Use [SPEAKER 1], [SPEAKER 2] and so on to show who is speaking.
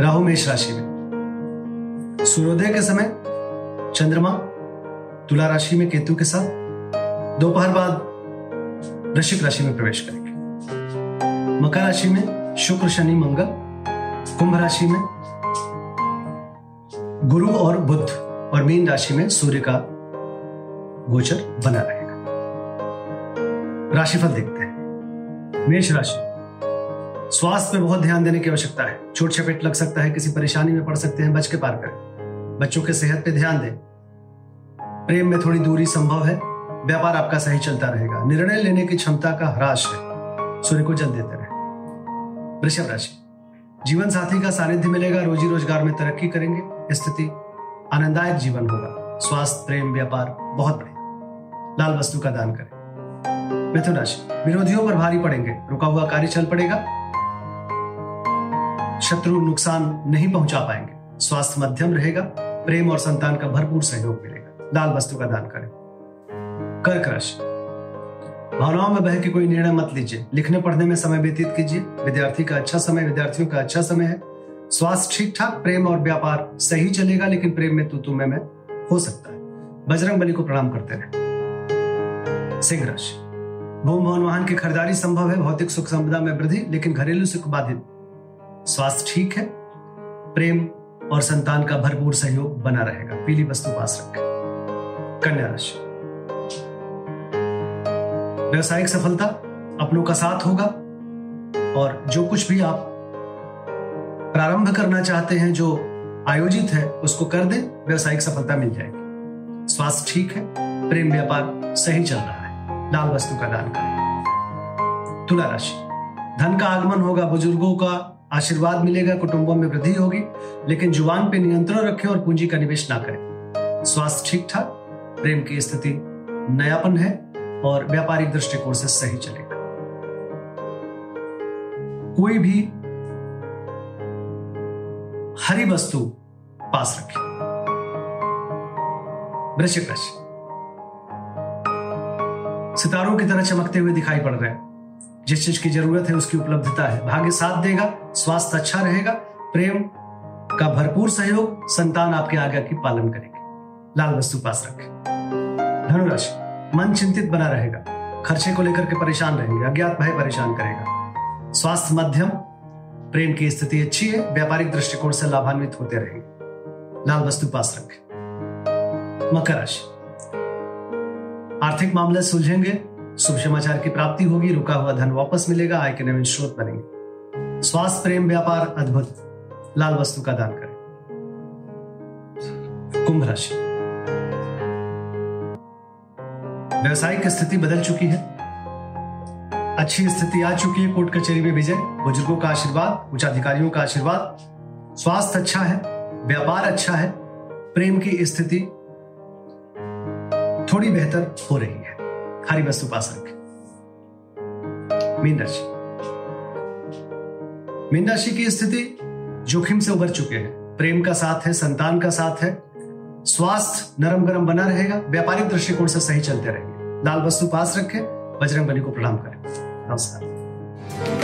[SPEAKER 1] राहु मेष राशि में। सूर्योदय के समय चंद्रमा, तुला राशि में केतु के साथ, दोपहर बाद वृश्चिक राशि में प्रवेश करेंगे। मकर राशि में शुक्र, शनि, मंगल, कुंभ राशि में गुरु और बुद्ध और मीन राशि में सूर्य का गोचर बना रहेगा। राशिफल देखते हैं। मेष राशि स्वास्थ्य पे बहुत ध्यान देने की आवश्यकता है। छोट चपेट लग सकता है, किसी परेशानी में पड़ सकते हैं, बच के पार करें। बच्चों के सेहत पे ध्यान दें। प्रेम में थोड़ी दूरी संभव है। व्यापार आपका सही चलता रहेगा। निर्णय लेने की क्षमता का ह्रास है। सूर्य को जल देते रहे। वृषभ राशि। जीवन साथी का सानिध्य मिलेगा। रोजी रोज़गार में तरक्की करेंगे। स्थिति आनंददायक जीवन होगा। स्वास्थ्य, प्रेम, व्यापार बहुत बढ़िया। लाल वस्तु का दान करें। मिथुन राशि। विरोधियों पर भारी पड़ेंगे। रुका हुआ कार्य चल पड़ेगा। शत्रु नुकसान नहीं पहुँचा पाएँगे। स्वास्थ्य मध्यम रहेगा प्रेम और संतान का भरपूर सहयोग मिलेगा। लाल वस्तु का दान करें। कर्क राशि भावनाओं में बह के कोई निर्णय मत लीजिए। लिखने पढ़ने में समय व्यतीत कीजिए। विद्यार्थी का अच्छा समय विद्यार्थियों का अच्छा समय है। स्वास्थ्य ठीक ठाक प्रेम और व्यापार सही चलेगा लेकिन प्रेम में तू में, हो सकता है। बजरंग बली को प्रणाम करते रहे। सिंह राशि भूम भवन वाहन की खरीदारी संभव है। भौतिक सुख संपदा में वृद्धि लेकिन घरेलू सुख बाधित। स्वास्थ्य ठीक है, प्रेम और संतान का भरपूर सहयोग बना रहेगा। पीली वस्तु पास रखें। कन्या राशि। व्यवसायिक सफलता अपनों का साथ होगा और जो कुछ भी आप प्रारंभ करना चाहते हैं, जो आयोजित है, उसको कर दें, व्यवसायिक सफलता मिल जाएगी। स्वास्थ्य ठीक है, प्रेम व्यापार सही चल रहा है। लाल वस्तु का दान करें। तुला राशि। धन का आगमन होगा, बुज़ुर्गों का आशीर्वाद मिलेगा, कुटुंबों में वृद्धि होगी, लेकिन ज़ुबान पे नियंत्रण रखें और पूंजी का निवेश ना करें। स्वास्थ्य ठीक ठाक, प्रेम की स्थिति नयापन है और व्यापारिक दृष्टिकोण से सही चलेगा। कोई भी हरी वस्तु पास रखें। वृश्चिक राशि। सितारों की तरह चमकते हुए दिखाई पड़ रहे हैं। जिस चीज़ की ज़रूरत है उसकी उपलब्धता है। भाग्य साथ देगा, स्वास्थ्य अच्छा रहेगा, प्रेम का भरपूर सहयोग संतान आपके आज्ञा की पालन करेंगे। लाल वस्तु पास रखें। धनुराशि, मन चिंतित बना रहेगा। खर्चे को लेकर के परेशान रहेंगे, अज्ञात भय परेशान करेगा। स्वास्थ्य मध्यम, प्रेम की स्थिति अच्छी है, व्यापारिक दृष्टिकोण से लाभान्वित होते रहेंगे। लाल वस्तु पास रखें। मकर राशि, आर्थिक मामले सुलझेंगे शुभ समाचार की प्राप्ति होगी। रुका हुआ धन वापस मिलेगा। आय के नवीन स्रोत बनेंगे। स्वास्थ्य, प्रेम, व्यापार, अद्भुत। लाल वस्तु का दान करें। कुंभ राशि। व्यवसायिक स्थिति बदल चुकी है। अच्छी स्थिति आ चुकी है। कोर्ट कचहरी में विजय। बुज़ुर्गों का आशीर्वाद उच्च अधिकारियों का आशीर्वाद। स्वास्थ्य अच्छा है। व्यापार अच्छा है। प्रेम की स्थिति थोड़ी बेहतर हो रही है। हरी बस उपासक मीन राशि मीन राशि की स्थिति जोखिम से उभर चुके हैं। प्रेम का साथ है, संतान का साथ है। स्वास्थ्य नरम गरम बना रहेगा। व्यापारिक दृष्टिकोण से सही चलते रहेंगे लाल वस्तु पास रखें बजरंग बली को प्रणाम करें। नमस्कार।